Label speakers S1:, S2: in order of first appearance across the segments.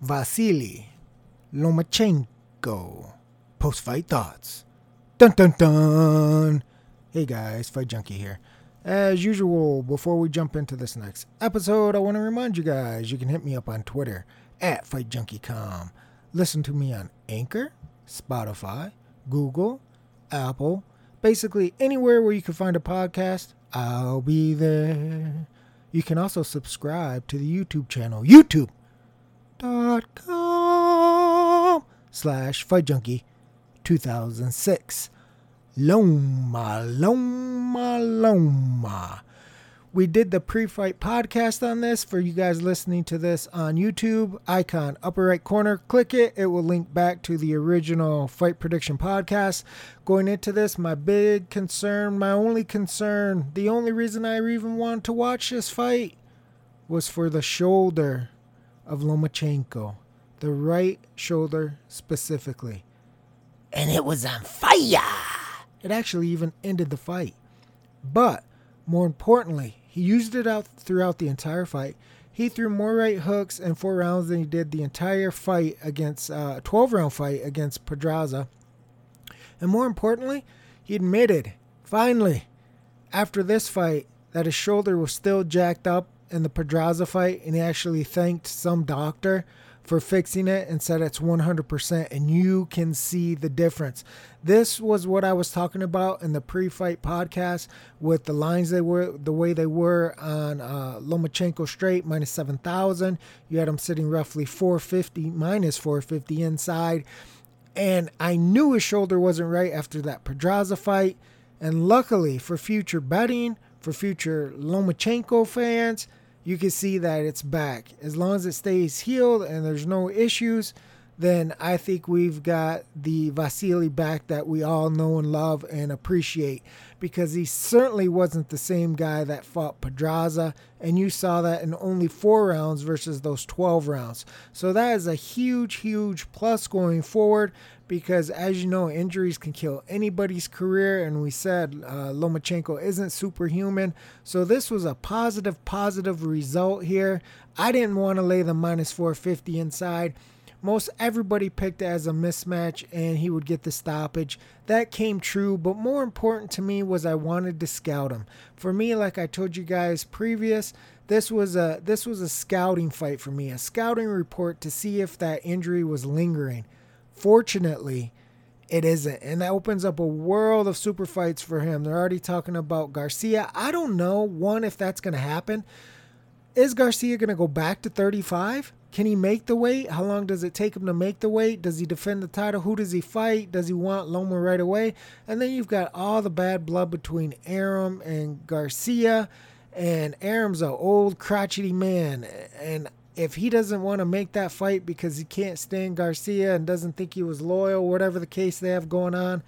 S1: Vasily Lomachenko. Post fight thoughts. Dun dun dun. Hey guys, Fight Junkie here. As usual, before we jump into this next episode, I want to remind you guys you can hit me up on Twitter at FightJunkieCom. Listen to me on Anchor, Spotify, Google, Apple, basically anywhere where you can find a podcast, I'll be there. You can also subscribe to the YouTube channel, youtube.com slash Fight Junkie 2006. Loma, Loma, Loma. We did the pre fight podcast on this for you guys listening to this on YouTube. Icon, upper right corner, click it. It will link back to the original fight prediction podcast. Going into this, my big concern, my only concern, the only reason I even wanted to watch this fight was for the shoulder of Lomachenko, the right shoulder specifically. And it was on fire. It actually even ended the fight. But more importantly, he used it out throughout the entire fight. He threw more right hooks in four rounds than he did the entire fight against uh, a 12 round fight against Pedraza. And more importantly, he admitted finally after this fight that his shoulder was still jacked up in the Pedraza fight, and he actually thanked some doctor for fixing it and said it's 100% and you can see the difference. This was what I was talking about in the pre-fight podcast with the lines they were the way they were on uh, Lomachenko straight minus 7,000. You had him sitting roughly 450 minus 450 inside. And I knew his shoulder wasn't right after that Pedraza fight. And luckily for future betting, for future Lomachenko fans, you can see that it's back. As long as it stays healed and there's no issues, then I think we've got the Vasily back that we all know and love and appreciate because he certainly wasn't the same guy that fought Pedraza, and you saw that in only four rounds versus those 12 rounds. So that is a huge, huge plus going forward because as you know, injuries can kill anybody's career, and we said uh, Lomachenko isn't superhuman. So this was a positive, positive result here. I didn't want to lay the minus 450 inside. Most everybody picked as a mismatch, and he would get the stoppage. That came true, but more important to me was I wanted to scout him. For me, like I told you guys previous, this was a this was a scouting fight for me, a scouting report to see if that injury was lingering. Fortunately, it isn't. And that opens up a world of super fights for him. They're already talking about Garcia. I don't know, one, if that's going to happen. Is Garcia going to go back to 35? Can he make the weight? How long does it take him to make the weight? Does he defend the title? Who does he fight? Does he want Loma right away? And then you've got all the bad blood between Arum and Garcia. And Arum's an old, crotchety man. And if he doesn't want to make that fight because he can't stand Garcia and doesn't think he was loyal, whatever the case they have going on,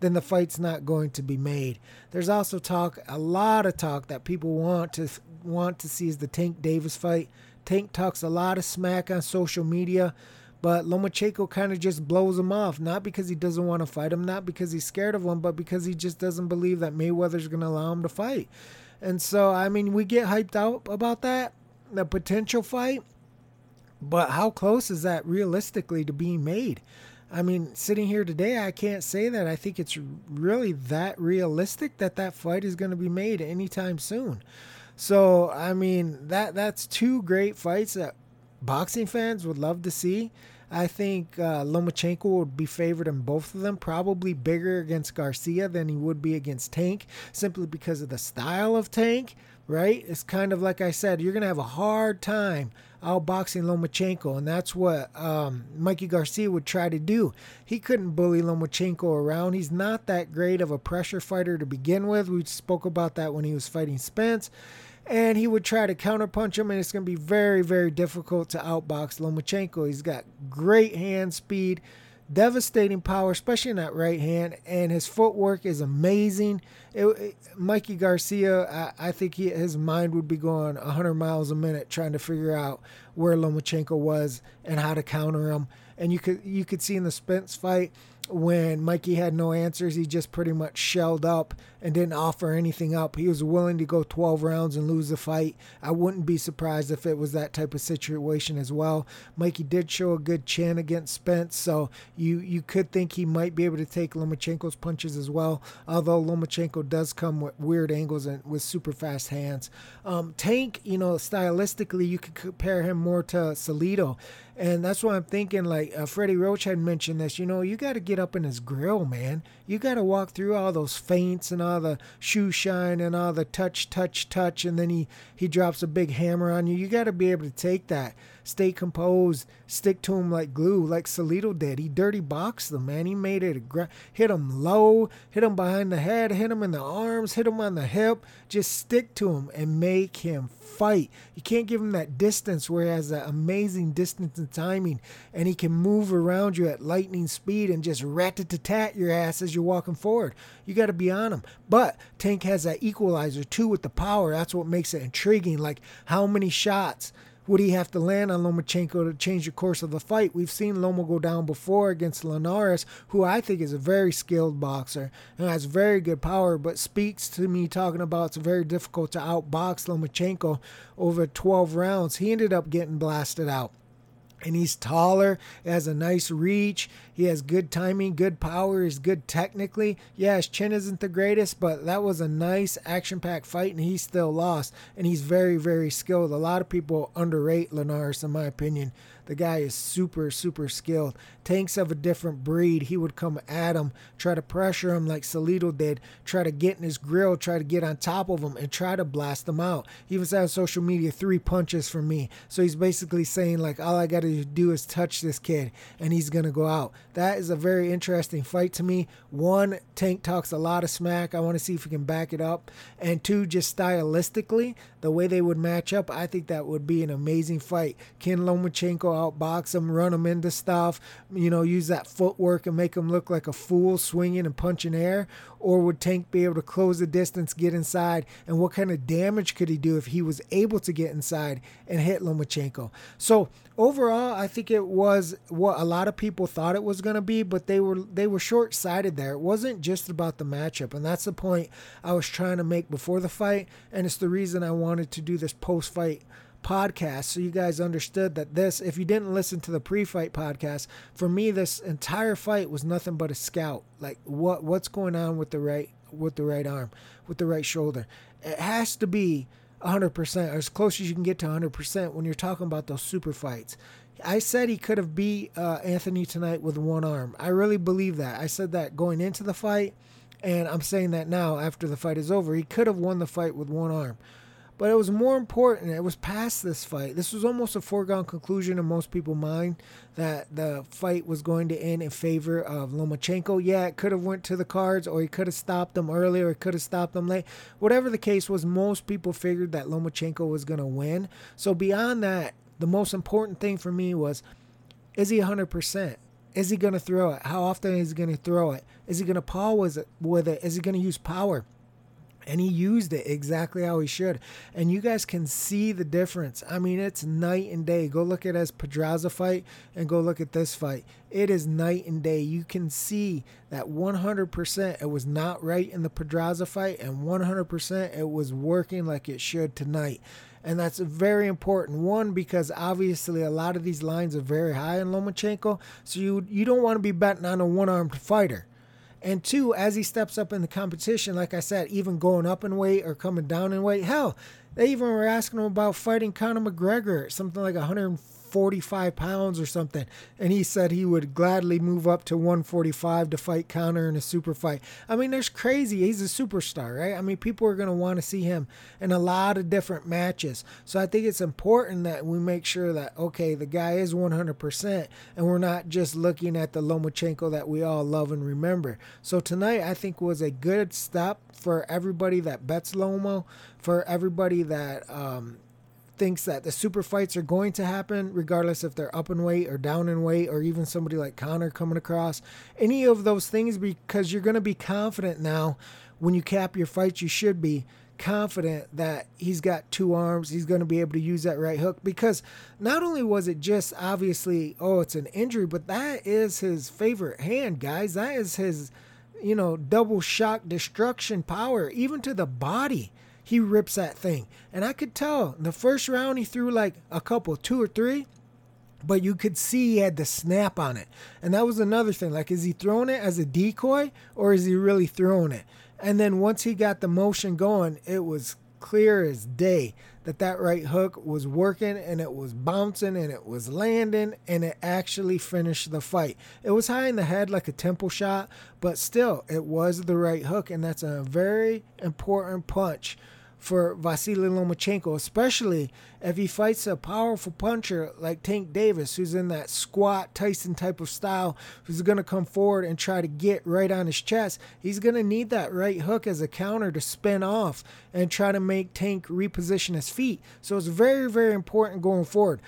S1: then the fight's not going to be made. There's also talk, a lot of talk that people want to want to see is the Tank Davis fight. Tank talks a lot of smack on social media, but Lomachenko kind of just blows him off, not because he doesn't want to fight him, not because he's scared of him, but because he just doesn't believe that Mayweather's going to allow him to fight. And so, I mean, we get hyped out about that, the potential fight. But how close is that realistically to being made? I mean, sitting here today, I can't say that. I think it's really that realistic that that fight is going to be made anytime soon. So, I mean, that that's two great fights that boxing fans would love to see. I think uh, Lomachenko would be favored in both of them, probably bigger against Garcia than he would be against Tank, simply because of the style of Tank, right? It's kind of like I said, you're going to have a hard time outboxing Lomachenko, and that's what um, Mikey Garcia would try to do. He couldn't bully Lomachenko around. He's not that great of a pressure fighter to begin with. We spoke about that when he was fighting Spence. And he would try to counterpunch him, and it's going to be very, very difficult to outbox Lomachenko. He's got great hand speed devastating power, especially in that right hand, and his footwork is amazing. It, it, Mikey Garcia, I, I think he, his mind would be going 100 miles a minute trying to figure out where Lomachenko was and how to counter him. And you could you could see in the Spence fight, when Mikey had no answers, he just pretty much shelled up and didn't offer anything up. He was willing to go 12 rounds and lose the fight. I wouldn't be surprised if it was that type of situation as well. Mikey did show a good chin against Spence, so you you could think he might be able to take Lomachenko's punches as well. Although Lomachenko does come with weird angles and with super fast hands. Um, Tank, you know, stylistically, you could compare him more to Salido. And that's why I'm thinking, like uh, Freddie Roach had mentioned this, you know, you got to get up in his grill, man. You got to walk through all those feints and all the shoe shine and all the touch, touch, touch. And then he, he drops a big hammer on you. You got to be able to take that stay composed, stick to him like glue, like Salido did. He dirty boxed them, man. He made it gra- hit him low, hit him behind the head, hit him in the arms, hit him on the hip. Just stick to him and make him fight. You can't give him that distance where he has that amazing distance and timing, and he can move around you at lightning speed and just rat to tat your ass as you're walking forward. You got to be on him. But Tank has that equalizer too with the power. That's what makes it intriguing. Like how many shots would he have to land on Lomachenko to change the course of the fight? We've seen Loma go down before against Linares, who I think is a very skilled boxer and has very good power, but speaks to me talking about it's very difficult to outbox Lomachenko over 12 rounds. He ended up getting blasted out and he's taller, has a nice reach, he has good timing, good power, he's good technically. Yeah, his chin isn't the greatest, but that was a nice action packed fight and he still lost. And he's very, very skilled. A lot of people underrate Linares, in my opinion. The guy is super, super skilled. Tanks of a different breed. He would come at him, try to pressure him like Salido did, try to get in his grill, try to get on top of him, and try to blast him out. He said on social media, three punches from me. So he's basically saying, like, all I got to do is touch this kid, and he's going to go out. That is a very interesting fight to me. One, Tank talks a lot of smack. I want to see if he can back it up. And two, just stylistically, the way they would match up, I think that would be an amazing fight. Ken Lomachenko outbox them, run them into stuff, you know, use that footwork and make them look like a fool swinging and punching air? Or would Tank be able to close the distance, get inside? And what kind of damage could he do if he was able to get inside and hit Lomachenko? So overall, I think it was what a lot of people thought it was going to be, but they were they were short sighted there. It wasn't just about the matchup, and that's the point I was trying to make before the fight, and it's the reason I wanted to do this post fight podcast so you guys understood that this if you didn't listen to the pre-fight podcast for me this entire fight was nothing but a scout like what what's going on with the right with the right arm with the right shoulder it has to be 100% or as close as you can get to 100% when you're talking about those super fights I said he could have beat uh, Anthony tonight with one arm. I really believe that. I said that going into the fight, and I'm saying that now after the fight is over. He could have won the fight with one arm. But it was more important. It was past this fight. This was almost a foregone conclusion in most people's mind that the fight was going to end in favor of Lomachenko. Yeah, it could have went to the cards, or he could have stopped them early, or he could have stopped them late. Whatever the case was, most people figured that Lomachenko was going to win. So beyond that, the most important thing for me was, is he 100%? Is he going to throw it? How often is he going to throw it? Is he going to with? With it? Is he going to use power? And he used it exactly how he should. And you guys can see the difference. I mean, it's night and day. Go look at his Pedraza fight and go look at this fight. It is night and day. You can see that 100% it was not right in the Pedraza fight, and 100% it was working like it should tonight. And that's very important. One, because obviously a lot of these lines are very high in Lomachenko, so you you don't want to be betting on a one-armed fighter. And two, as he steps up in the competition, like I said, even going up in weight or coming down in weight, hell, they even were asking him about fighting Conor McGregor, something like 140 45 pounds or something. And he said he would gladly move up to 145 to fight Conor in a super fight. I mean, there's crazy. He's a superstar, right? I mean, people are going to want to see him in a lot of different matches. So I think it's important that we make sure that, okay, the guy is 100% and we're not just looking at the Lomachenko that we all love and remember. So tonight, I think was a good step for everybody that bets Lomo, for everybody that, um, thinks that the super fights are going to happen, regardless if they're up in weight or down in weight, or even somebody like Conor coming across. Any of those things, because you're going to be confident now when you cap your fights, you should be confident that he's got two arms. He's going to be able to use that right hook because not only was it just obviously, oh, it's an injury, but that is his favorite hand, guys. That is his, you know, double shock destruction power, even to the body. He rips that thing. And I could tell the first round he threw like a couple, two or three but you could see he had the snap on it. And that was another thing. Like, is he throwing it as a decoy or is he really throwing it? And then once he got the motion going, it was clear as day that that right hook was working and it was bouncing and it was landing and it actually finished the fight. It was high in the head like a temple shot, but still, it was the right hook. And that's a very important punch for Vasily Lomachenko, especially if he fights a powerful puncher like Tank Davis, who's in that squat Tyson type of style, who's going to come forward and try to get right on his chest. He's going to need that right hook as a counter to spin off and try to make Tank reposition his feet. So it's very, very important going forward.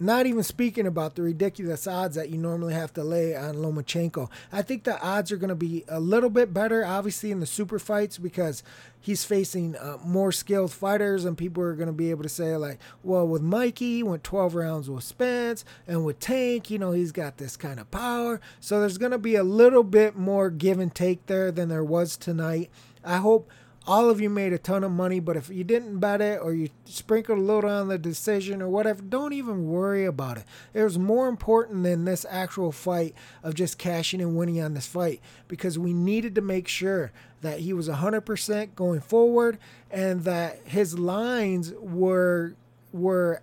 S1: Not even speaking about the ridiculous odds that you normally have to lay on Lomachenko. I think the odds are going to be a little bit better, obviously, in the super fights because he's facing uh, more skilled fighters, and people are going to be able to say, like, well, with Mikey, he went 12 rounds with Spence, and with Tank, you know, he's got this kind of power. So there's going to be a little bit more give and take there than there was tonight. I hope all of you made a ton of money, but if you didn't bet it or you sprinkled a little on the decision or whatever, don't even worry about it. It was more important than this actual fight of just cashing and winning on this fight because we needed to make sure that he was 100% going forward and that his lines were were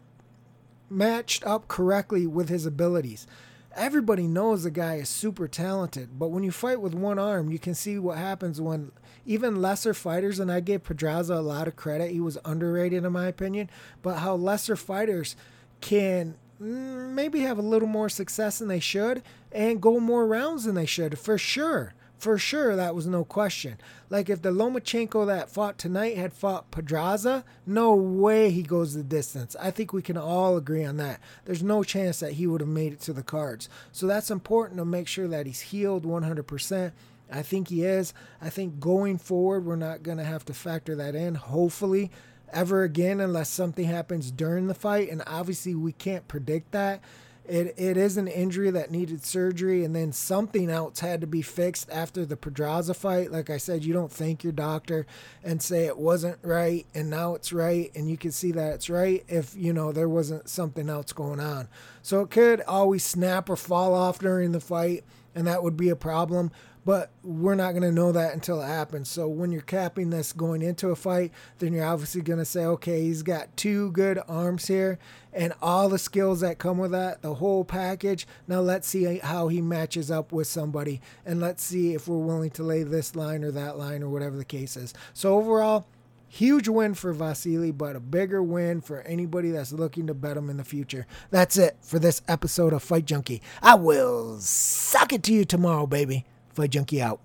S1: matched up correctly with his abilities everybody knows the guy is super talented, but when you fight with one arm, you can see what happens when even lesser fighters, and I gave Pedraza a lot of credit, he was underrated in my opinion, but how lesser fighters can mm, maybe have a little more success than they should and go more rounds than they should for sure for sure that was no question. Like if the Lomachenko that fought tonight had fought Pedraza, no way he goes the distance. I think we can all agree on that. There's no chance that he would have made it to the cards. So that's important to make sure that he's healed 100%. I think he is. I think going forward, we're not going to have to factor that in, hopefully, ever again, unless something happens during the fight. And obviously, we can't predict that. It, it is an injury that needed surgery, and then something else had to be fixed after the Pedraza fight. Like I said, you don't thank your doctor and say it wasn't right, and now it's right, and you can see that it's right if you know there wasn't something else going on. So it could always snap or fall off during the fight, and that would be a problem but we're not going to know that until it happens. So when you're capping this going into a fight, then you're obviously going to say, okay, he's got two good arms here and all the skills that come with that, the whole package. Now let's see how he matches up with somebody and let's see if we're willing to lay this line or that line or whatever the case is. So overall, Huge win for Vasily, but a bigger win for anybody that's looking to bet him in the future. That's it for this episode of Fight Junkie. I will suck it to you tomorrow, baby. Fight Junkie out.